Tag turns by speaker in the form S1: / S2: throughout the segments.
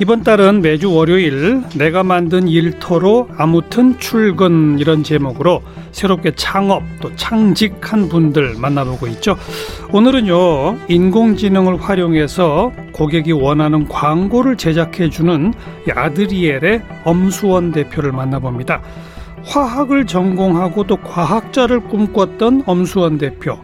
S1: 이번 달은 매주 월요일 내가 만든 일터로 아무튼 출근 이런 제목으로 새롭게 창업 또 창직한 분들 만나보고 있죠. 오늘은요 인공지능을 활용해서 고객이 원하는 광고를 제작해주는 아드리엘의 엄수원 대표를 만나봅니다. 화학을 전공하고 또 과학자를 꿈꿨던 엄수원 대표.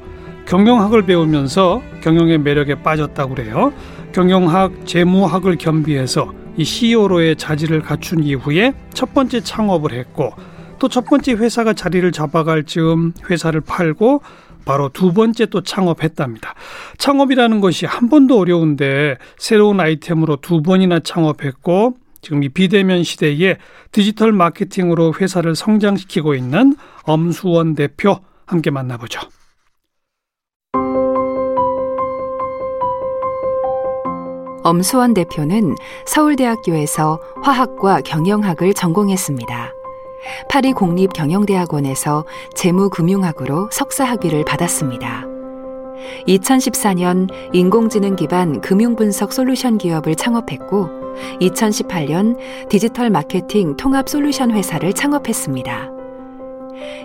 S1: 경영학을 배우면서 경영의 매력에 빠졌다고 그래요. 경영학, 재무학을 겸비해서 이 CEO로의 자질을 갖춘 이후에 첫 번째 창업을 했고 또 첫 번째 회사가 자리를 잡아갈 즈음 회사를 팔고 바로 두 번째 또 창업했답니다. 창업이라는 것이 한 번도 어려운데 새로운 아이템으로 두 번이나 창업했고 지금 이 비대면 시대에 디지털 마케팅으로 회사를 성장시키고 있는 엄수원 대표 함께 만나보죠.
S2: 엄수원 대표는 서울대학교에서 화학과 경영학을 전공했습니다. 파리국립경영대학원에서 재무금융학으로 석사 학위를 받았습니다. 2014년 인공지능 기반 금융분석 솔루션 기업을 창업했고 2018년 디지털 마케팅 통합 솔루션 회사를 창업했습니다.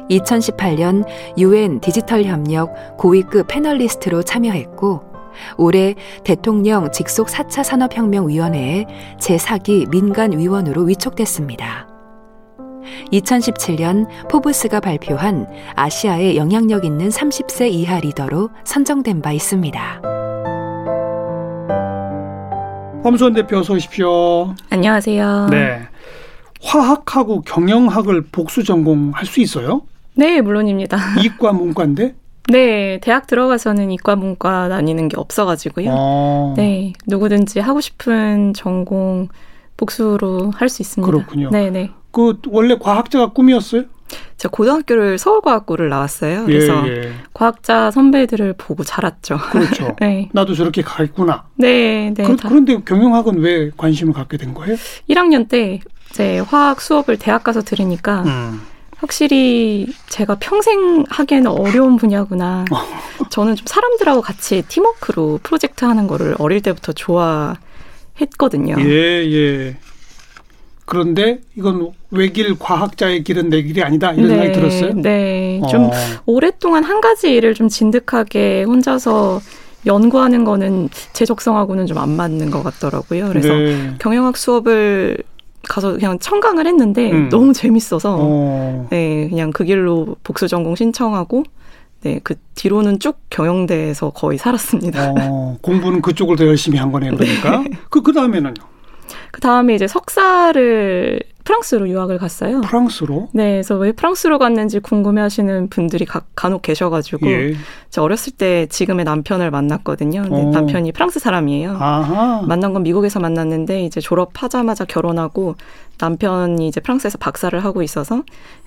S2: 2018년 UN 디지털 협력 고위급 패널리스트로 참여했고 올해 대통령 직속 4차 산업혁명위원회에 제4기 민간위원으로 위촉됐습니다. 2017년 포브스가 발표한 아시아의 영향력 있는 30세 이하 리더로 선정된 바 있습니다.
S1: 엄수원 대표 어서 오십시오.
S3: 안녕하세요.
S1: 네. 화학하고 경영학을 복수 전공할 수 있어요?
S3: 네, 물론입니다.
S1: 이과 문과인데?
S3: 네, 대학 들어가서는 이과 문과 나뉘는 게 없어가지고요.
S1: 어.
S3: 네, 누구든지 하고 싶은 전공 복수로 할 수 있습니다.
S1: 그렇군요.
S3: 네, 네.
S1: 그 원래 과학자가 꿈이었어요?
S3: 제가 고등학교를 서울과학고를 나왔어요. 그래서
S1: 예, 예.
S3: 과학자 선배들을 보고 자랐죠.
S1: 그렇죠.
S3: 네,
S1: 나도 저렇게 가겠구나.
S3: 네, 네.
S1: 그,
S3: 다
S1: 런데 경영학은 왜 관심을 갖게 된 거예요?
S3: 1학년 때 이제 화학 수업을 대학 가서 들으니까
S1: 음.
S3: 확실히 제가 평생 하기에는 어려운 분야구나. 저는 좀 사람들하고 같이 팀워크로 프로젝트 하는 거를 어릴 때부터 좋아했거든요.
S1: 예, 예. 그런데 이건 외길 과학자의 길은 내 길이 아니다 이런 생각이 들었어요.
S3: 네. 좀
S1: 어.
S3: 오랫동안 한 가지 일을 좀 진득하게 혼자서 연구하는 거는 제 적성하고는 좀 안 맞는 것 같더라고요. 그래서
S1: 네.
S3: 경영학 수업을 가서 그냥 청강을 했는데
S1: 음.
S3: 너무 재밌어서
S1: 어.
S3: 네, 그냥 그 길로 복수 전공 신청하고 네, 그 뒤로는 쭉 경영대에서 거의 살았습니다.
S1: 어, 공부는 그쪽을 더 열심히 한 거네 그러니까. 그그 다음에는요.
S3: 그 다음에 이제 석사를 프랑스로 유학을 갔어요.
S1: 프랑스로.
S3: 네, 그래서 왜 프랑스로 갔는지 궁금해하시는 분들이 가, 간혹 계셔가지고
S1: 예.
S3: 제가 어렸을 때 지금의 남편을 만났거든요. 근데
S1: 어.
S3: 남편이 프랑스 사람이에요.
S1: 아하.
S3: 만난 건 미국에서 만났는데 이제 졸업하자마자 결혼하고 남편이 이제 프랑스에서 박사를 하고 있어서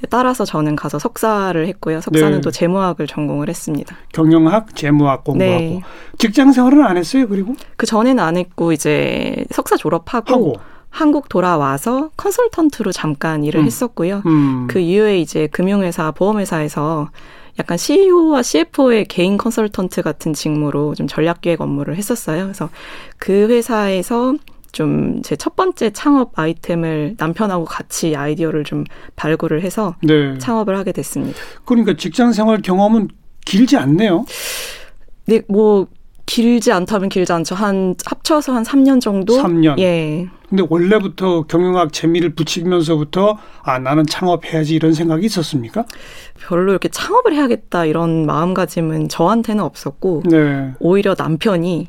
S3: 따라서 저는 가서 석사를 했고요. 석사는
S1: 네.
S3: 또 재무학을 전공을 했습니다.
S1: 경영학, 재무학 공부하고
S3: 네.
S1: 직장 생활은 안 했어요. 그리고
S3: 그 전에는 안 했고 이제 석사 졸업하고
S1: 하고.
S3: 한국 돌아와서 컨설턴트로 잠깐 일을
S1: 음.
S3: 했었고요.
S1: 음.
S3: 그 이후에 이제 금융회사, 보험회사에서 약간 CEO와 CFO의 개인 컨설턴트 같은 직무로 좀 전략기획 업무를 했었어요. 그래서 그 회사에서 좀 제 첫 번째 창업 아이템을 남편하고 같이 아이디어를 좀 발굴을 해서
S1: 네.
S3: 창업을 하게 됐습니다.
S1: 그러니까 직장 생활 경험은 길지 않네요.
S3: 네, 뭐 길지 않다면 길지 않죠. 한 합쳐서 한 3년 정도.
S1: 3년.
S3: 예.
S1: 근데 원래부터 경영학 재미를 붙이면서부터 아 나는 창업해야지 이런 생각이 있었습니까?
S3: 별로 이렇게 창업을 해야겠다 이런 마음가짐은 저한테는 없었고
S1: 네.
S3: 오히려 남편이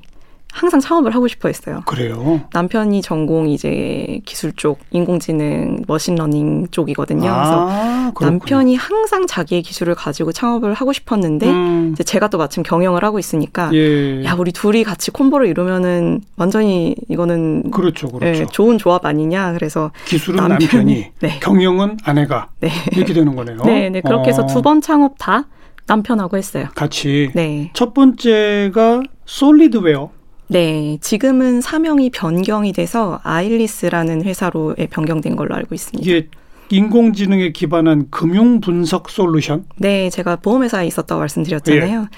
S3: 항상 창업을 하고 싶어 했어요.
S1: 그래요.
S3: 남편이 전공이 이제 기술 쪽, 인공지능, machine learning 쪽이거든요. 그래서
S1: 아, 그렇군요.
S3: 남편이 항상 자기의 기술을 가지고 창업을 하고 싶었는데
S1: 음,
S3: 이제 제가 또 마침 경영을 하고 있으니까
S1: 예.
S3: 야 우리 둘이 같이 콤보를 이루면은 완전히 이거는
S1: 그렇죠, 그렇죠.
S3: 예, 좋은 조합 아니냐. 그래서
S1: 기술은
S3: 남편이-
S1: 남편이,
S3: 네.
S1: 경영은 아내가
S3: 네,
S1: 이렇게 되는 거네요.
S3: 네, 네 그렇게 해서
S1: 어,
S3: 두번 창업 다 남편하고 했어요.
S1: 같이
S3: 네,
S1: 첫 번째가 솔리드웨어.
S3: 네, 지금은 사명이 변경이 돼서 아일리스라는 회사로 변경된 걸로 알고 있습니다.
S1: 이게 인공지능에 기반한 금융 분석 솔루션?
S3: 네, 제가 보험회사에 있었다고 말씀드렸잖아요. 예.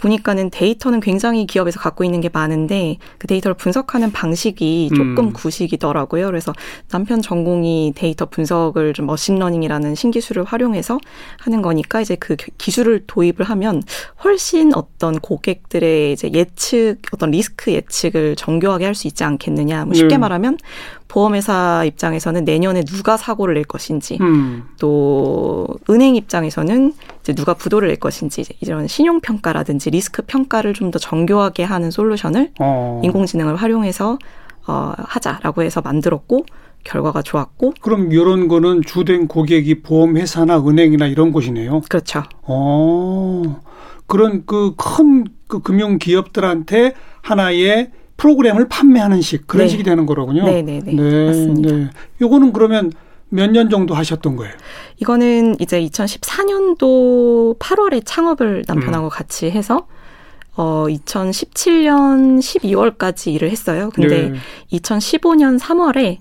S3: 보니까는 데이터는 굉장히 기업에서 갖고 있는 게 많은데 그 데이터를 분석하는 방식이 조금 음. 구식이더라고요. 그래서 남편 전공이 데이터 분석을 좀 machine learning이라는 신기술을 활용해서 하는 거니까 이제 그 기술을 도입을 하면 훨씬 어떤 고객들의 이제 예측 어떤 리스크 예측을 정교하게 할 수 있지 않겠느냐. 뭐 쉽게 음. 말하면 보험회사 입장에서는 내년에 누가 사고를 낼 것인지, 음. 또 은행 입장에서는 누가 부도를 낼 것인지 이런 신용 평가라든지 리스크 평가를 좀 더 정교하게 하는 솔루션을 어. 인공지능을 활용해서 어, 하자라고 해서 만들었고 결과가 좋았고.
S1: 그럼 이런 거는 주된 고객이 보험회사나 은행이나 이런 곳이네요.
S3: 그렇죠.
S1: 어. 그런 그 큰그 그 금융 기업들한테 하나의 프로그램을 판매하는 식 그런 네. 식이 되는 거로군요.
S3: 네네네. 네, 네, 네. 맞습니다. 네.
S1: 요거는 그러면 몇 년 정도 하셨던 거예요?
S3: 이거는 이제 2014년도 8월에 창업을 남편하고 음. 같이 해서 어 2017년 12월까지 일을 했어요. 근데 네. 2015년 3월에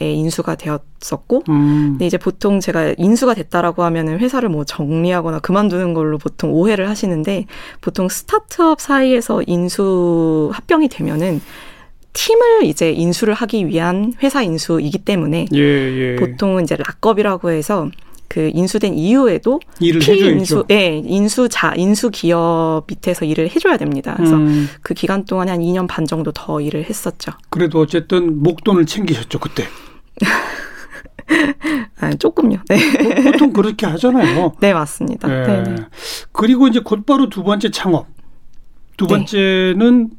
S3: 인수가 되었었고, 음. 근데 이제 보통 제가 인수가 됐다라고 하면은 회사를 뭐 정리하거나 그만두는 걸로 보통 오해를 하시는데, 보통 스타트업 사이에서 인수 합병이 되면은 팀을 이제 인수를 하기 위한 회사 인수이기 때문에 예, 예. 보통은 이제 락업이라고 해서 그 인수된 이후에도
S1: 피인수,
S3: 예, 인수자, 인수 기업 밑에서 일을 해줘야 됩니다. 그래서 음. 그 기간 동안에 한 2년 반 정도 더 일을 했었죠.
S1: 그래도 어쨌든 목돈을 챙기셨죠 그때.
S3: 아, 조금요. 네.
S1: 보통 그렇게 하잖아요.
S3: 네, 맞습니다. 네. 네.
S1: 그리고 이제 곧바로 두 번째 창업. 두 네. 번째는 네.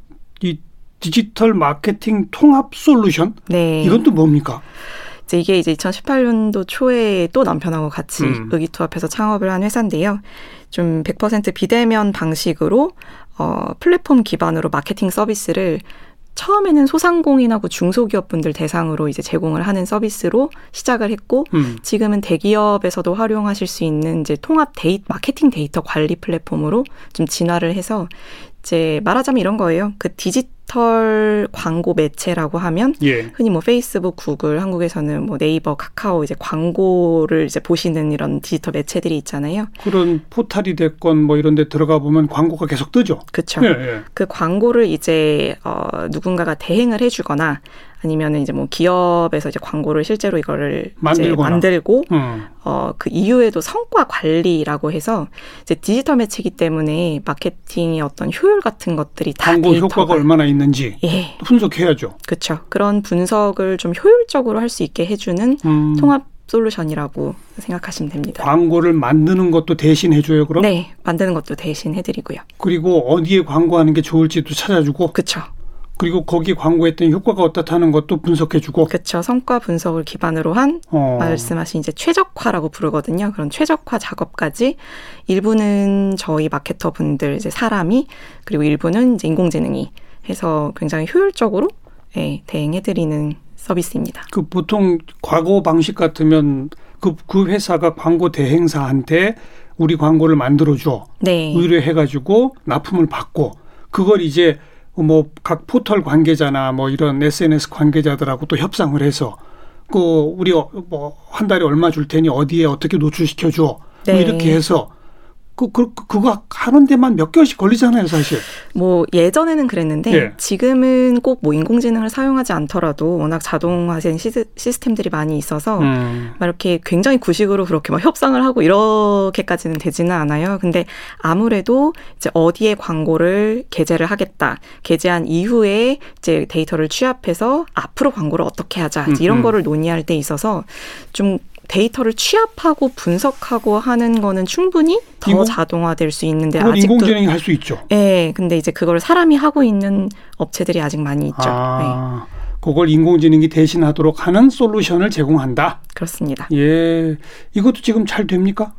S1: 이 디지털 마케팅 통합 솔루션. 네. 이건 또 뭡니까?
S3: 이제 이게 이제 2018년도 초에 또 남편하고 같이 음. 의기투합해서 창업을 한 회사인데요. 좀 100% 비대면 방식으로 어 플랫폼 기반으로 마케팅 서비스를 처음에는 소상공인하고 중소기업분들 대상으로 이제 제공을 하는 서비스로 시작을 했고 음. 지금은 대기업에서도 활용하실 수 있는 이제 통합 데이 마케팅 데이터 관리 플랫폼으로 좀 진화를 해서 이제 말하자면 이런 거예요. 그 디지털 광고 매체라고 하면 예. 흔히 뭐 페이스북, 구글, 한국에서는 뭐 네이버, 카카오 이제 광고를 이제 보시는 이런 디지털 매체들이 있잖아요.
S1: 그런 포탈이 됐건 뭐 이런 데 들어가 보면 광고가 계속 뜨죠.
S3: 그렇죠. 예, 예. 그 광고를 이제 어 누군가가 대행을 해 주거나 아니면은 이제 뭐 기업에서 이제 광고를 실제로 이거를 이제 만들고 음. 어그 이후에도 성과 관리라고 해서 이제 디지털 매체이기 때문에 마케팅의 어떤 효율 같은 것들이 다
S1: 광고 효과가 얼마나 있는지 예. 분석해야죠.
S3: 그렇죠. 그런 분석을 좀 효율적으로 할 수 있게 해주는 음. 통합 솔루션이라고 생각하시면 됩니다.
S1: 광고를 만드는 것도 대신 해줘요, 그럼?
S3: 네, 만드는 것도 대신 해드리고요.
S1: 그리고 어디에 광고하는 게 좋을지도 찾아주고.
S3: 그렇죠.
S1: 그리고 거기 광고했던 효과가 어떻다는 것도 분석해주고.
S3: 그렇죠. 성과 분석을 기반으로 한 어. 말씀하신 이제 최적화라고 부르거든요. 그런 최적화 작업까지 일부는 저희 마케터 분들 이제 사람이 그리고 일부는 이제 인공지능이 해서 굉장히 효율적으로 예, 대행해드리는 서비스입니다.
S1: 그 보통 과거 방식 같으면 그, 그 회사가 광고 대행사한테 우리 광고를 만들어줘. 네. 의뢰해가지고 납품을 받고 그걸 이제 뭐 각 포털 관계자나 뭐 이런 SNS 관계자들하고 또 협상을 해서 그 우리 뭐 한 달에 얼마 줄 테니 어디에 어떻게 노출시켜 줘. 뭐 네. 이렇게 해서 그, 그, 그거 하는 데만 몇 개월씩 걸리잖아요, 사실.
S3: 뭐, 예전에는 그랬는데, 예. 지금은 꼭 뭐 인공지능을 사용하지 않더라도 워낙 자동화된 시스, 시스템들이 많이 있어서, 음. 막 이렇게 굉장히 구식으로 그렇게 막 협상을 하고 이렇게까지는 되지는 않아요. 근데 아무래도 이제 어디에 광고를 게재를 하겠다. 게재한 이후에 이제 데이터를 취합해서 앞으로 광고를 어떻게 하자. 이런 음, 음. 거를 논의할 때 있어서 좀 데이터를 취합하고 분석하고 하는 거는 충분히 더 인공, 자동화될 수 있는데
S1: 아직도 인공지능이 할 수 있죠.
S3: 네, 근데 이제 그걸 사람이 하고 있는 업체들이 아직 많이 있죠.
S1: 아, 네. 그걸 인공지능이 대신하도록 하는 솔루션을 제공한다.
S3: 그렇습니다.
S1: 예, 이것도 지금 잘 됩니까?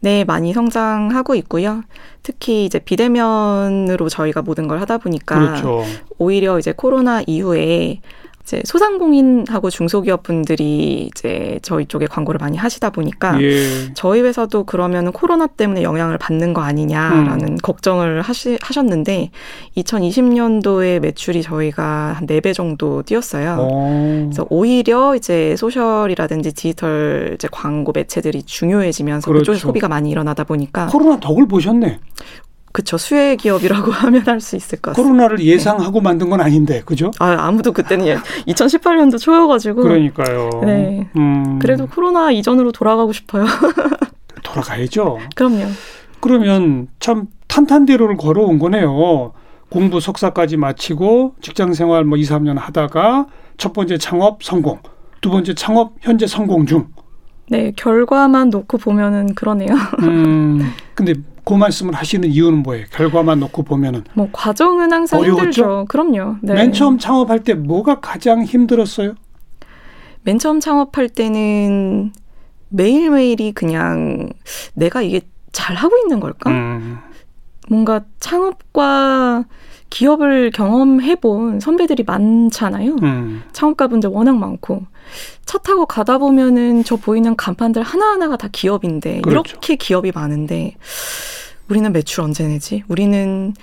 S3: 네, 많이 성장하고 있고요. 특히 이제 비대면으로 저희가 모든 걸 하다 보니까 그렇죠. 오히려 이제 코로나 이후에 이제 소상공인하고 중소기업 분들이 이제 저희 쪽에 광고를 많이 하시다 보니까 예. 저희 회사도 그러면 코로나 때문에 영향을 받는 거 아니냐라는 음. 걱정을 하시, 하셨는데 2020년도에 매출이 저희가 한 네 배 정도 뛰었어요. 오. 그래서 오히려 이제 소셜이라든지 디지털 이제 광고 매체들이 중요해지면서 그렇죠. 그쪽에 소비가 많이 일어나다 보니까
S1: 코로나 덕을 보셨네.
S3: 그쵸 수혜 기업이라고 하면 할 수 있을 것
S1: 같습니다. 코로나를 예상하고 네. 만든 건 아닌데 그죠?
S3: 아 아무도 그때는 2018년도 초여가지고
S1: 그러니까요.
S3: 네. 음. 그래도 코로나 이전으로 돌아가고 싶어요.
S1: 돌아가야죠.
S3: 그럼요.
S1: 그러면 참 탄탄대로를 걸어온 거네요. 공부 석사까지 마치고 직장 생활 뭐 2, 3년 하다가 첫 번째 창업 성공, 두 번째 창업 현재 성공 중.
S3: 네, 결과만 놓고 보면은 그러네요.
S1: 음. 근데 그 말씀을 하시는 이유는 뭐예요? 결과만 놓고 보면은
S3: 뭐 과정은 항상 어려웠죠? 힘들죠. 그럼요.
S1: 네. 맨 처음 창업할 때 뭐가 가장 힘들었어요?
S3: 맨 처음 창업할 때는 매일매일이 그냥 내가 이게 잘 하고 있는 걸까? 음. 뭔가 창업과 기업을 경험해본 선배들이 많잖아요. 음. 창업가분들 워낙 많고. 차 타고 가다 보면은 저 보이는 간판들 하나 하나가 다 기업인데, 그렇죠. 이렇게 기업이 많은데, 우리는 매출 언제 내지? 우리는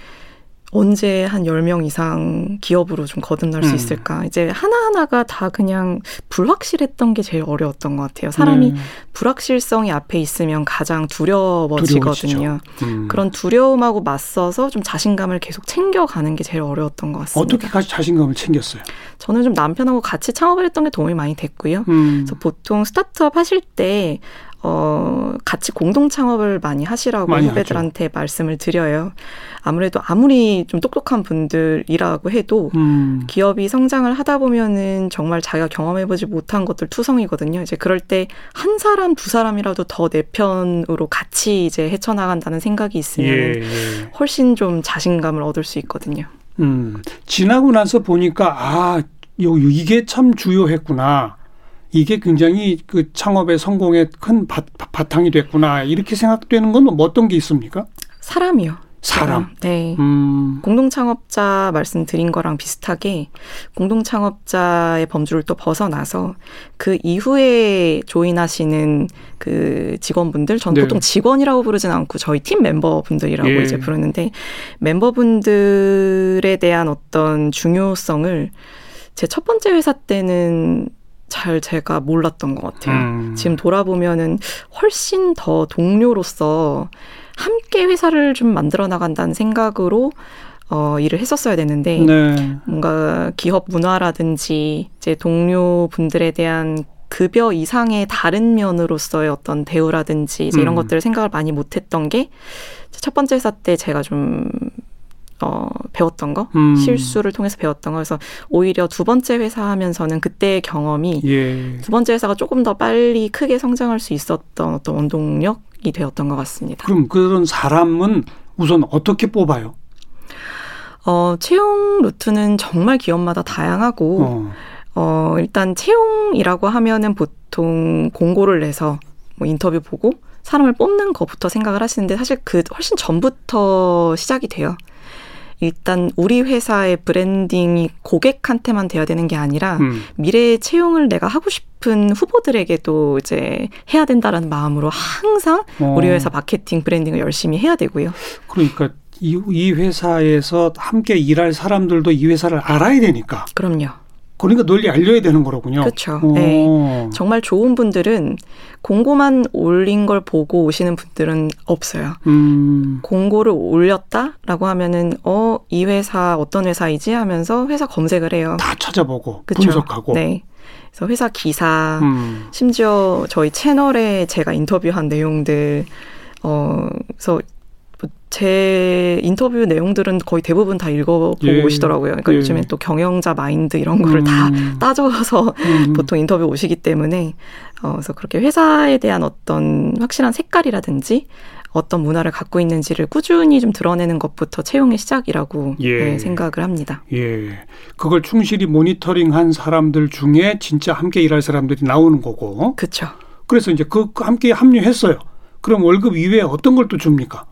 S3: 언제 한열명 이상 기업으로 좀 거듭날 수 음. 있을까? 이제 하나하나가 다 그냥 불확실했던 게 제일 어려웠던 것 같아요. 사람이 음. 불확실성이 앞에 있으면 가장 두려워지거든요. 음. 그런 두려움하고 맞서서 좀 자신감을 계속 챙겨가는 게 제일 어려웠던 것 같습니다.
S1: 어떻게 자신감을 챙겼어요?
S3: 저는 좀 남편하고 같이 창업을 했던 게 도움이 많이 됐고요. 음. 그래서 보통 스타트업 하실 때 어, 같이 공동 창업을 많이 하시라고 많이 후배들한테 하죠. 말씀을 드려요. 아무래도 아무리 좀 똑똑한 분들이라고 해도 음. 기업이 성장을 하다 보면은 정말 자기가 경험해보지 못한 것들 투성이거든요. 이제 그럴 때 한 사람, 두 사람이라도 더 내 편으로 같이 이제 헤쳐나간다는 생각이 있으면 예, 예. 훨씬 좀 자신감을 얻을 수 있거든요.
S1: 음, 지나고 나서 보니까 아, 요, 이게 참 주요했구나. 이게 굉장히 그 창업의 성공에 큰 바, 바탕이 됐구나 이렇게 생각되는 건뭐 어떤 게 있습니까?
S3: 사람이요.
S1: 사람.
S3: 네. 음. 공동 창업자 말씀드린 거랑 비슷하게 공동 창업자의 범주를 또 벗어나서 그 이후에 조인하시는 그 직원분들, 전 네. 보통 직원이라고 부르진 않고 저희 팀 멤버분들이라고 예. 이제 부르는데 멤버분들에 대한 어떤 중요성을 제 첫 번째 회사 때는 잘 제가 몰랐던 것 같아요. 음. 지금 돌아보면은 훨씬 더 동료로서 함께 회사를 좀 만들어 나간다는 생각으로 어, 일을 했었어야 되는데 네. 뭔가 기업 문화라든지 이제 동료 분들에 대한 급여 이상의 다른 면으로서의 어떤 대우라든지 이제 이런 음. 것들을 생각을 많이 못했던 게 첫 번째 회사 때 제가 좀 어, 배웠던 거, 음. 실수를 통해서 배웠던 거. 그래서 오히려 두 번째 회사 하면서는 그때의 경험이 예. 두 번째 회사가 조금 더 빨리 크게 성장할 수 있었던 어떤 원동력 이 되었던 것 같습니다.
S1: 그럼 그런 사람은 우선 어떻게 뽑아요?
S3: 어, 채용 루트는 정말 기업마다 다양하고, 어. 어, 일단 채용이라고 하면은 보통 공고를 내서 뭐 인터뷰 보고 사람을 뽑는 것부터 생각을 하시는데 사실 그 훨씬 전부터 시작이 돼요. 일단 우리 회사의 branding이 고객한테만 돼야 되는 게 아니라 음. 미래의 채용을 내가 하고 싶은 후보들에게도 이제 해야 된다라는 마음으로 항상 어. 우리 회사 마케팅 branding을 열심히 해야 되고요.
S1: 그러니까 이, 이 회사에서 함께 일할 사람들도 이 회사를 알아야 되니까.
S3: 그럼요.
S1: 그러니까 널리 알려야 되는 거로군요.
S3: 그렇죠. 네. 정말 좋은 분들은 공고만 올린 걸 보고 오시는 분들은 없어요. 음. 공고를 올렸다라고 하면은 어 이 회사 어떤 회사이지 하면서 회사 검색을 해요.
S1: 다 찾아보고 그쵸? 분석하고.
S3: 네. 그래서 회사 기사, 음. 심지어 저희 채널에 제가 인터뷰한 내용들, 어, 그래서 제 인터뷰 내용들은 거의 대부분 다 읽어보고 예. 오시더라고요. 그러니까 예. 요즘엔 또 경영자 마인드 이런 거를 음. 다 따져서 음. 보통 인터뷰 오시기 때문에 어, 그래서 그렇게 회사에 대한 어떤 확실한 색깔이라든지 어떤 문화를 갖고 있는지를 꾸준히 좀 드러내는 것부터 채용의 시작이라고 예. 네, 생각을 합니다.
S1: 예. 그걸 충실히 모니터링한 사람들 중에 진짜 함께 일할 사람들이 나오는 거고.
S3: 그렇죠.
S1: 그래서 이제 그 함께 합류했어요. 그럼 월급 이외에 어떤 걸 또 줍니까?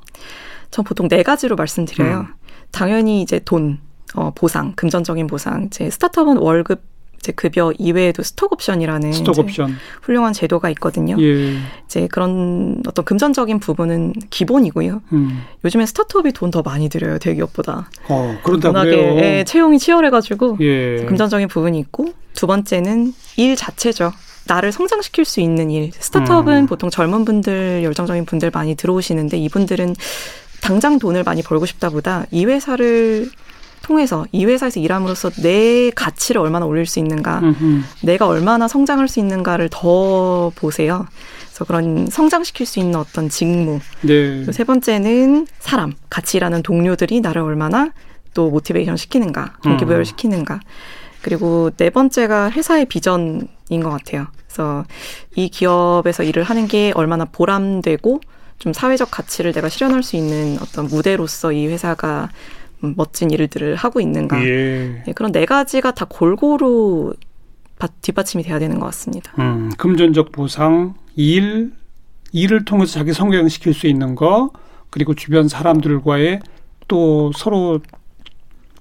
S3: 전 보통 네 가지로 말씀드려요. 음. 당연히 이제 돈, 어, 보상, 금전적인 보상. 이제 스타트업은 월급 이제 급여 이외에도 스톡 옵션이라는
S1: 스톡 옵션.
S3: 훌륭한 제도가 있거든요.
S1: 예.
S3: 이제 그런 어떤 금전적인 부분은 기본이고요.
S1: 음.
S3: 요즘엔 스타트업이 돈 더 많이 들여요 대기업보다.
S1: 어, 그런다고
S3: 워낙에. 예, 채용이 치열해가지고
S1: 예.
S3: 금전적인 부분이 있고 두 번째는 일 자체죠. 나를 성장시킬 수 있는 일. 스타트업은
S1: 음.
S3: 보통 젊은 분들, 열정적인 분들 많이 들어오시는데 이분들은 당장 돈을 많이 벌고 싶다보다 이 회사를 통해서 이 회사에서 일함으로써 내 가치를 얼마나 올릴 수 있는가,
S1: 음흠.
S3: 내가 얼마나 성장할 수 있는가를 더 보세요. 그래서 그런 성장시킬 수 있는 어떤 직무.
S1: 네.
S3: 세 번째는 사람, 같이 일하는 동료들이 나를 얼마나 또 모티베이션 시키는가, 동기부여를
S1: 음.
S3: 시키는가. 그리고 네 번째가 회사의 비전인 것 같아요. 그래서 이 기업에서 일을 하는 게 얼마나 보람되고 좀 사회적 가치를 내가 실현할 수 있는 어떤 무대로서 이 회사가 음, 멋진 일들을 하고 있는가.
S1: 예.
S3: 예, 그런 네 가지가 다 골고루 바- 뒷받침이 돼야 되는 것 같습니다.
S1: 음, 금전적 보상, 일, 일을 통해서 자기 성장시킬 수 있는 거, 그리고 주변 사람들과의 또 서로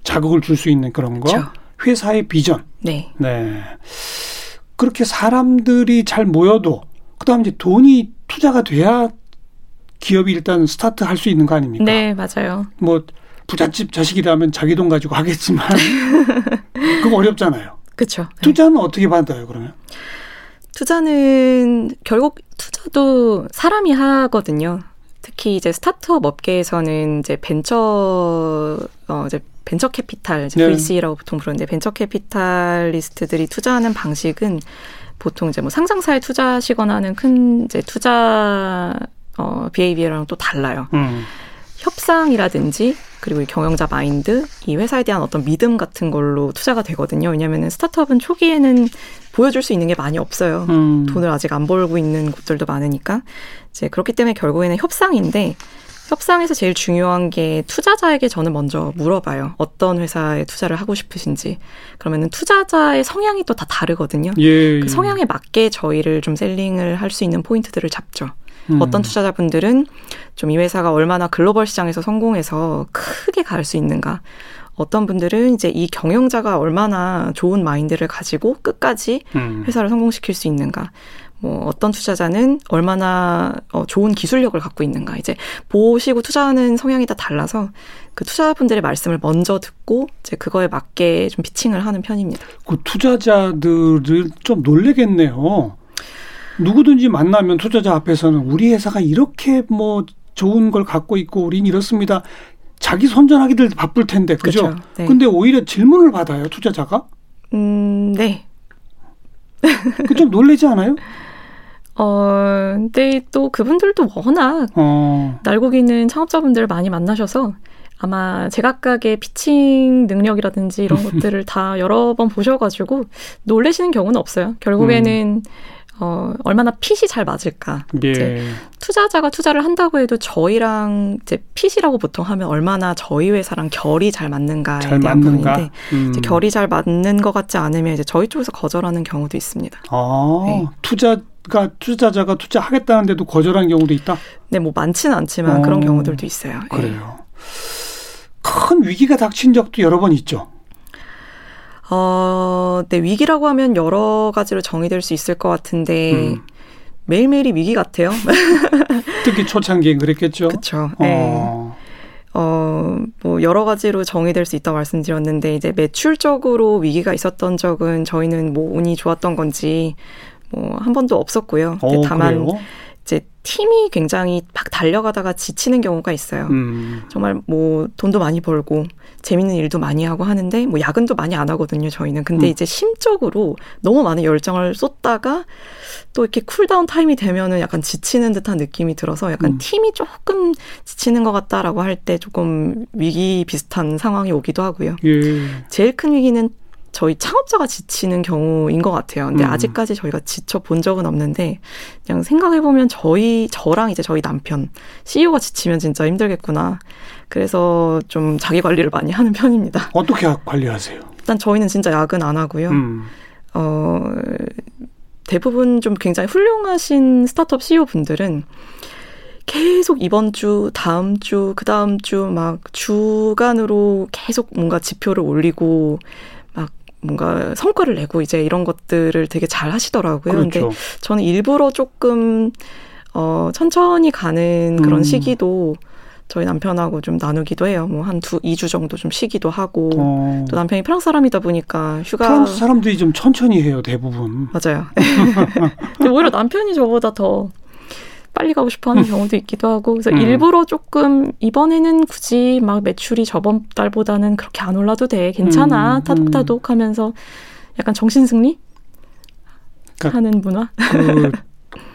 S1: 자극을 줄 수 있는 그런 거,
S3: 그렇죠.
S1: 회사의 비전.
S3: 네.
S1: 네. 그렇게 사람들이 잘 모여도 그다음 이제 돈이 투자가 돼야 기업이 일단 스타트 할 수 있는 거 아닙니까?
S3: 네, 맞아요.
S1: 뭐 부잣집 자식이라면 자기 돈 가지고 하겠지만 그거 어렵잖아요.
S3: 그렇죠.
S1: 투자는 어떻게 받아요, 그러면?
S3: 투자는 결국 투자도 사람이 하거든요. 특히 이제 스타트업 업계에서는 이제 벤처 어 이제 벤처 캐피탈 이제
S1: 네.
S3: VC라고 보통 부르는데 venture capitalist들이 투자하는 방식은 보통 이제 뭐 상장사에 투자하시거나 하는 큰 이제 투자 어 비헤이비어랑 또 달라요.
S1: 음.
S3: 협상이라든지 그리고 이 경영자 마인드, 이 회사에 대한 어떤 믿음 같은 걸로 투자가 되거든요. 왜냐하면 스타트업은 초기에는 보여줄 수 있는 게 많이 없어요.
S1: 음.
S3: 돈을 아직 안 벌고 있는 곳들도 많으니까 이제 그렇기 때문에 결국에는 협상인데 협상에서 제일 중요한 게 투자자에게 저는 먼저 물어봐요. 어떤 회사에 투자를 하고 싶으신지. 그러면은 투자자의 성향이 또 다 다르거든요.
S1: 예.
S3: 그 성향에 맞게 저희를 좀 셀링을 할 수 있는 포인트들을 잡죠.
S1: 음.
S3: 어떤 투자자분들은 좀 이 회사가 얼마나 글로벌 시장에서 성공해서 크게 갈 수 있는가. 어떤 분들은 이제 이 경영자가 얼마나 좋은 마인드를 가지고 끝까지
S1: 음.
S3: 회사를 성공시킬 수 있는가. 뭐 어떤 투자자는 얼마나 어, 좋은 기술력을 갖고 있는가. 이제 보시고 투자하는 성향이 다 달라서 그 투자자분들의 말씀을 먼저 듣고 이제 그거에 맞게 좀 피칭을 하는 편입니다.
S1: 그 투자자들을 좀 놀래겠네요. 누구든지 만나면 투자자 앞에서는 우리 회사가 이렇게 뭐 좋은 걸 갖고 있고 우린 이렇습니다. 자기 선전하기들 바쁠 텐데 그죠?
S3: 그렇죠. 네.
S1: 근데 오히려 질문을 받아요 투자자가.
S3: 음, 네.
S1: 그 좀 놀래지 않아요?
S3: 어, 근데 또 그분들도 워낙
S1: 어.
S3: 날고기는 창업자분들을 많이 만나셔서 아마 제각각의 피칭 능력이라든지 이런 것들을 다 여러 번 보셔가지고 놀래시는 경우는 없어요. 결국에는 어, 얼마나 핏이 잘 맞을까.
S1: 예.
S3: 이제 투자자가 투자를 한다고 해도 저희랑 이제 핏이라고 보통 하면 얼마나 저희 회사랑 결이 잘 맞는가에
S1: 잘
S3: 대한
S1: 맞는가?
S3: 부분인데
S1: 음.
S3: 이제 결이 잘 맞는 것 같지 않으면 이제 저희 쪽에서 거절하는 경우도 있습니다.
S1: 아,
S3: 네.
S1: 투자가 투자자가 투자하겠다는데도 거절한 경우도 있다.
S3: 네, 뭐 많지는 않지만
S1: 어,
S3: 그런 경우들도 있어요. 예.
S1: 그래요. 큰 위기가 닥친 적도 여러 번 있죠.
S3: 어, 네, 위기라고 하면 여러 가지로 정의될 수 있을 것 같은데
S1: 음.
S3: 매일매일이 위기 같아요.
S1: 특히 초창기엔 그랬겠죠.
S3: 그렇죠. 네.
S1: 어.
S3: 어, 뭐 여러 가지로 정의될 수 있다고 말씀드렸는데 이제 매출적으로 위기가 있었던 적은 저희는 뭐 운이 좋았던 건지 뭐 한 번도 없었고요.
S1: 어,
S3: 다만
S1: 그래요?
S3: 이제 팀이 굉장히 막 달려가다가 지치는 경우가 있어요.
S1: 음.
S3: 정말 뭐 돈도 많이 벌고 재밌는 일도 많이 하고 하는데 뭐 야근도 많이 안 하거든요 저희는 근데
S1: 음.
S3: 이제 심적으로 너무 많은 열정을 쏟다가 또 이렇게 cooldown time이 되면은 약간 지치는 듯한 느낌이 들어서 약간
S1: 음.
S3: 팀이 조금 지치는 것 같다라고 할 때 조금 위기 비슷한 상황이 오기도 하고요
S1: 예.
S3: 제일 큰 위기는 저희 창업자가 지치는 경우인 것 같아요. 근데
S1: 음.
S3: 아직까지 저희가 지쳐 본 적은 없는데 그냥 생각해 보면 저희 저랑 이제 저희 남편 CEO가 지치면 진짜 힘들겠구나. 그래서 좀 자기 관리를 많이 하는 편입니다.
S1: 어떻게 관리하세요?
S3: 일단 저희는 진짜 야근 안 하고요.
S1: 음.
S3: 어 대부분 좀 굉장히 훌륭하신 스타트업 CEO 분들은 계속 이번 주, 다음 주, 그 다음 주 막 주간으로 계속 뭔가 지표를 올리고 막 뭔가 성과를 내고 이제 이런 것들을 되게 잘 하시더라고요.
S1: 그렇죠.
S3: 근데 저는 일부러 조금 어 천천히 가는 그런
S1: 음.
S3: 시기도 저희 남편하고 좀 나누기도 해요. 뭐 한 두, 이주 정도 좀 쉬기도 하고.
S1: 어,
S3: 또 남편이 프랑스 사람이다 보니까 휴가.
S1: 프랑스 사람들이 좀 천천히 해요 대부분.
S3: 맞아요. 근데 오히려 남편이 저보다 더 빨리 가고 싶어 하는 경우도 있기도 하고. 그래서
S1: 음.
S3: 일부러 조금 이번에는 굳이 막 매출이 저번 달보다는 그렇게 안 올라도 돼. 괜찮아.
S1: 음,
S3: 타독타독 하면서 약간 정신 승리?
S1: 그러니까
S3: 하는 문화?
S1: 그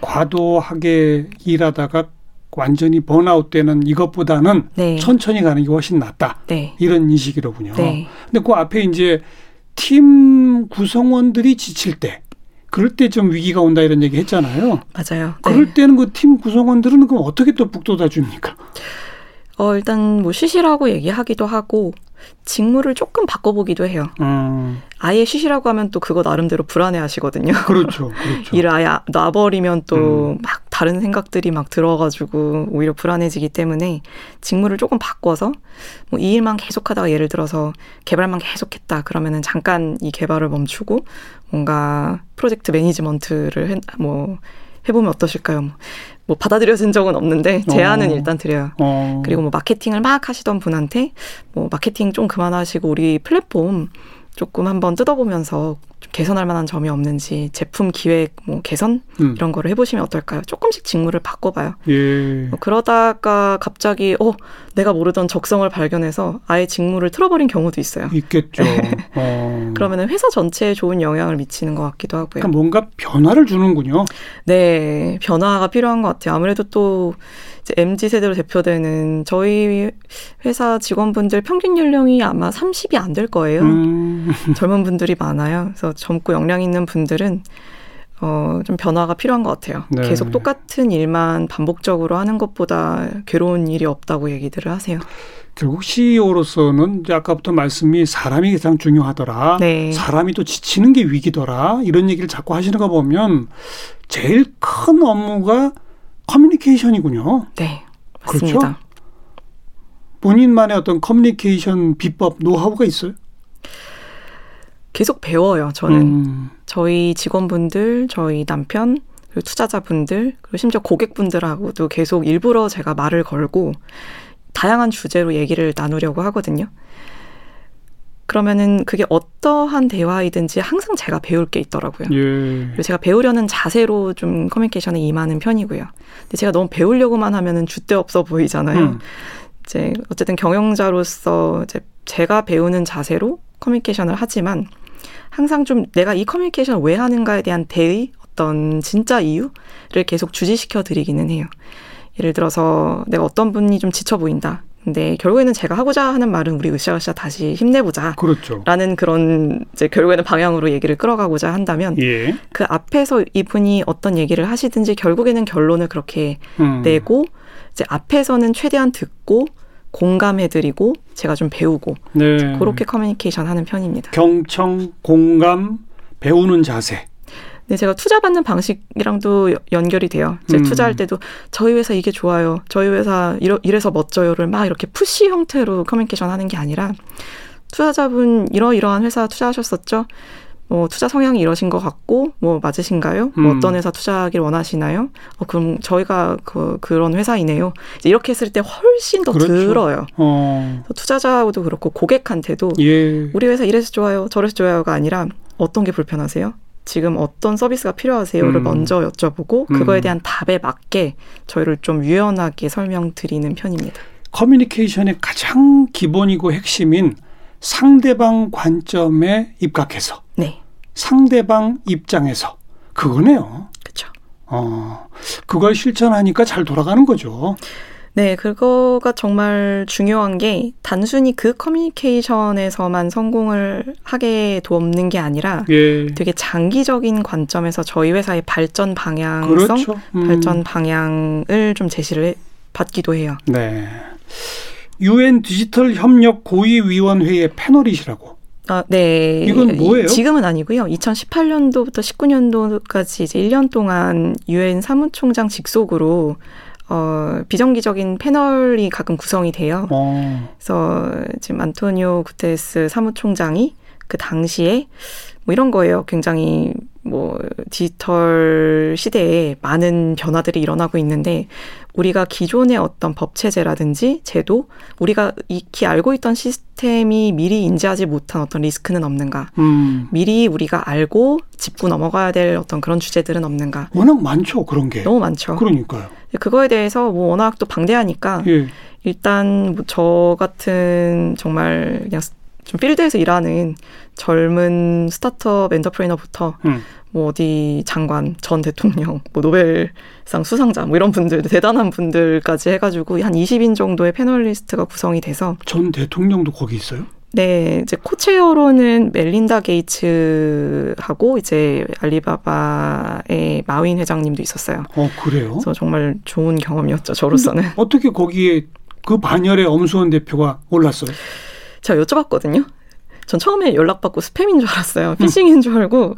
S1: 과도하게 일하다가 완전히 번아웃 되는 이것보다는
S3: 네.
S1: 천천히 가는 게 훨씬 낫다.
S3: 네.
S1: 이런 인식이로군요.
S3: 네.
S1: 근데 그 앞에 이제 팀 구성원들이 지칠 때 그럴 때 좀 위기가 온다 이런 얘기 했잖아요.
S3: 맞아요. 네.
S1: 그럴 때는 그 팀 구성원들은 그럼 어떻게 또 북돋아 줍니까?
S3: 어, 일단 뭐 쉬시라고 얘기하기도 하고 직무를 조금 바꿔보기도 해요.
S1: 음,
S3: 아예 쉬시라고 하면 또 그거 나름대로 불안해 하시거든요.
S1: 그렇죠, 그렇죠.
S3: 일을 아예 놔버리면 또
S1: 음.
S3: 막 다른 생각들이 막 들어가지고 오히려 불안해지기 때문에 직무를 조금 바꿔서 뭐 이 일만 계속하다가 예를 들어서 개발만 계속했다 그러면은 잠깐 이 개발을 멈추고 뭔가 프로젝트 매니지먼트를 해, 뭐 해보면 어떠실까요? 뭐, 뭐 받아들여진 적은 없는데 제안은
S1: 어.
S3: 일단 드려요.
S1: 어,
S3: 그리고 뭐 마케팅을 막 하시던 분한테 뭐 마케팅 좀 그만하시고 우리 플랫폼 조금 한번 뜯어보면서 좀 개선할 만한 점이 없는지 제품 기획 뭐 개선
S1: 음,
S3: 이런 거를 해보시면 어떨까요? 조금씩 직무를 바꿔봐요.
S1: 예,
S3: 뭐 그러다가 갑자기 어 내가 모르던 적성을 발견해서 아예 직무를 틀어버린 경우도 있어요.
S1: 있겠죠. 어.
S3: 그러면은 회사 전체에 좋은 영향을 미치는 것 같기도 하고요.
S1: 그러니까 뭔가 변화를 주는군요.
S3: 네, 변화가 필요한 것 같아요. 아무래도 또 이제 MZ 세대로 대표되는 저희 회사 직원분들 평균 연령이 아마 30이 안 될 거예요.
S1: 음,
S3: 젊은 분들이 많아요. 그래서 젊고 역량 있는 분들은 어, 좀 변화가 필요한 것 같아요.
S1: 네.
S3: 계속 똑같은 일만 반복적으로 하는 것보다 괴로운 일이 없다고 얘기들을 하세요.
S1: 결국 CEO로서는 아까부터 말씀이 사람이 가장 중요하더라.
S3: 네.
S1: 사람이 또 지치는 게 위기더라. 이런 얘기를 자꾸 하시는 거 보면 제일 큰 업무가 커뮤니케이션이군요.
S3: 네,
S1: 그렇죠?
S3: 맞습니다.
S1: 본인만의 어떤 커뮤니케이션 비법, 노하우가 있어요?
S3: 계속 배워요. 저는
S1: 음,
S3: 저희 직원분들, 저희 남편, 그리고 투자자분들, 그리고 심지어 고객분들하고도 계속 일부러 제가 말을 걸고 다양한 주제로 얘기를 나누려고 하거든요. 그러면은 그게 어떠한 대화이든지 항상 제가 배울 게 있더라고요.
S1: 예.
S3: 그리고 제가 배우려는 자세로 좀 커뮤니케이션에 임하는 편이고요. 근데 제가 너무 배우려고만 하면은 줏대 없어 보이잖아요.
S1: 음,
S3: 이제 어쨌든 경영자로서 이제 제가 배우는 자세로 커뮤니케이션을 하지만 항상 좀 내가 이 커뮤니케이션을 왜 하는가에 대한 대의 어떤 진짜 이유를 계속 주지시켜 드리기는 해요. 예를 들어서 내가 어떤 분이 좀 지쳐 보인다. 근데 결국에는 제가 하고자 하는 말은 우리 으쌰으쌰 다시 힘내보자.
S1: 그렇죠.
S3: 라는 그런 이제 결국에는 방향으로 얘기를 끌어가고자 한다면
S1: 예.
S3: 그 앞에서 이분이 어떤 얘기를 하시든지 결국에는 결론을 그렇게
S1: 음,
S3: 내고 이제 앞에서는 최대한 듣고 공감해드리고 제가 좀 배우고
S1: 네.
S3: 그렇게 커뮤니케이션 하는 편입니다.
S1: 경청, 공감, 배우는 자세.
S3: 근데 제가 투자 받는 방식이랑도 여- 연결이 돼요. 이제
S1: 음.
S3: 투자할 때도 저희 회사 이게 좋아요. 저희 회사 이러, 이래서 멋져요를 막 이렇게 push 형태로 커뮤니케이션 하는 게 아니라 투자자분 이러이러한 회사 투자하셨었죠? 뭐 투자 성향이 이러신 것 같고 뭐 맞으신가요? 뭐
S1: 음.
S3: 어떤 회사 투자하길 원하시나요? 어, 그럼 저희가 그 그런 회사이네요. 이제 이렇게 했을 때 훨씬 더
S1: 그렇죠.
S3: 들어요.
S1: 어,
S3: 투자자하고도 그렇고 고객한테도
S1: 예.
S3: 우리 회사 이래서 좋아요, 저래서 좋아요가 아니라 어떤 게 불편하세요? 지금 어떤 서비스가 필요하세요를
S1: 음.
S3: 먼저 여쭤보고 그거에
S1: 음.
S3: 대한 답에 맞게 저희를 좀 유연하게 설명드리는 편입니다.
S1: 커뮤니케이션의 가장 기본이고 핵심인 상대방 관점에 입각해서
S3: 네,
S1: 상대방 입장에서 그거네요.
S3: 그렇죠.
S1: 어, 그걸 실천하니까 잘 돌아가는 거죠.
S3: 네, 그거가 정말 중요한 게 단순히 그 커뮤니케이션에서만 성공을 하게 돕는 게 아니라
S1: 예.
S3: 되게 장기적인 관점에서 저희 회사의 발전 방향성,
S1: 그렇죠. 음.
S3: 발전 방향을 좀 제시를 해- 받기도 해요.
S1: 네. 유엔 디지털 협력 고위위원회의 패널이시라고.
S3: 아, 네.
S1: 이건 뭐예요?
S3: 지금은 아니고요. 2018년도부터 19년도까지 이제 1년 동안 유엔 사무총장 직속으로 어, 비정기적인 패널이 가끔 구성이 돼요.
S1: 어.
S3: 그래서 지금 안토니오 구테스 사무총장이 그 당시에 뭐 이런 거예요. 굉장히 뭐 디지털 시대에 많은 변화들이 일어나고 있는데 우리가 기존의 어떤 법 체제라든지 제도 우리가 익히 알고 있던 시스템이 미리 인지하지 못한 어떤 리스크는 없는가 음. 미리 우리가 알고 짚고 넘어가야 될 어떤 그런 주제들은 없는가
S1: 워낙 많죠 그런 게
S3: 너무 많죠
S1: 그러니까요
S3: 그거에 대해서 뭐 워낙 또 방대하니까 예. 일단 뭐 저 같은 정말 그냥 좀 필드에서 일하는 젊은 스타트업 entrepreneur부터 음. 뭐 어디 장관, 전 대통령, 뭐 노벨상 수상자 뭐 이런 분들 대단한 분들까지 해가지고 한 20인 정도의 panelist가 구성이 돼서
S1: 전 대통령도 거기 있어요?
S3: 네, 이제 코체어로는 멜린다 게이츠하고 이제 알리바바의 마윈 회장님도 있었어요.
S1: 어 그래요?
S3: 그래서 정말 좋은 경험이었죠 저로서는.
S1: 어떻게 거기에 그 반열에 엄수원 대표가 올랐어요?
S3: 제가 여쭤봤거든요. 전 처음에 연락받고 스팸인 줄 알았어요. 피싱인 줄 알고.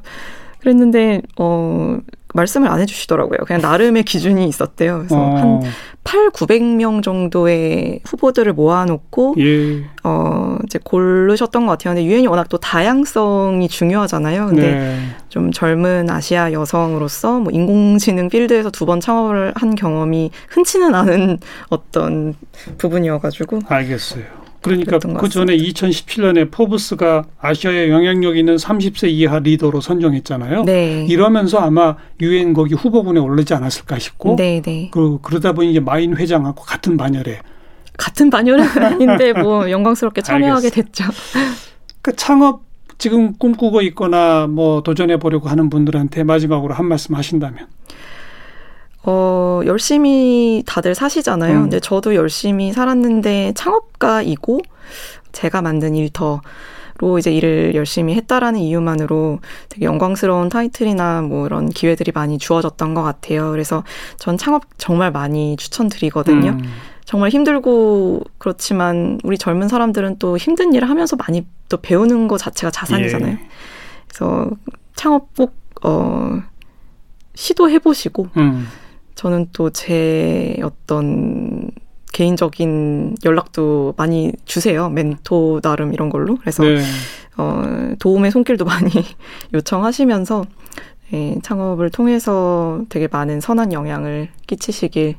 S3: 그랬는데 어 말씀을 안 해주시더라고요. 그냥 나름의 기준이 있었대요. 그래서 어. 한 8, 900명 정도의 후보들을 모아놓고 예. 어 이제 고르셨던 것 같아요. 근데 유엔이 워낙 또 다양성이 중요하잖아요. 근데 네. 좀 젊은 아시아 여성으로서 뭐 인공지능 필드에서 두 번 창업을 한 경험이 흔치는 않은 어떤 부분이어가지고
S1: 알겠어요. 그러니까 그 전에 2017년에 포브스가 아시아에 영향력 있는 30세 이하 리더로 선정했잖아요. 네. 이러면서 아마 유엔 거기 후보군에 오르지 않았을까 싶고, 네, 네. 그 그러다 보니 이제 마인 회장하고 같은 반열에
S3: 같은 반열은 아닌데 뭐 영광스럽게 참여하게 됐죠.
S1: 그 창업 지금 꿈꾸고 있거나 뭐 도전해 보려고 하는 분들한테 마지막으로 한 말씀 하신다면.
S3: 어, 열심히 다들 사시잖아요. 음. 근데 저도 열심히 살았는데 창업가이고 제가 만든 일터 로 이제 일을 열심히 했다라는 이유만으로 되게 영광스러운 타이틀이나 뭐 이런 기회들이 많이 주어졌던 것 같아요. 그래서 전 창업 정말 많이 추천드리거든요. 음. 정말 힘들고 그렇지만 우리 젊은 사람들은 또 힘든 일을 하면서 많이 또 배우는 것 자체가 자산이잖아요. 예. 그래서 창업 꼭, 어, 시도해 보시고, 음. 저는 또 제 어떤 개인적인 연락도 많이 주세요. 멘토 나름 이런 걸로. 그래서 네. 어, 도움의 손길도 많이 요청하시면서 예, 창업을 통해서 되게 많은 선한 영향을 끼치시길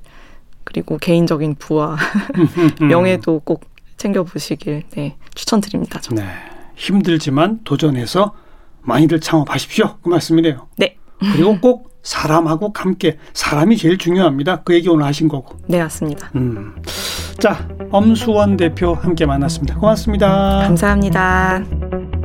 S3: 그리고 개인적인 부와 명예도 꼭 챙겨보시길 네, 추천드립니다. 저는. 네.
S1: 힘들지만 도전해서 많이들 창업하십시오. 그 말씀이네요.
S3: 네.
S1: 그리고 꼭 사람하고 함께 사람이 제일 중요합니다. 그 얘기 오늘 하신 거고.
S3: 네, 맞습니다. 음.
S1: 자, 엄수원 대표 함께 만났습니다. 고맙습니다.
S3: 감사합니다.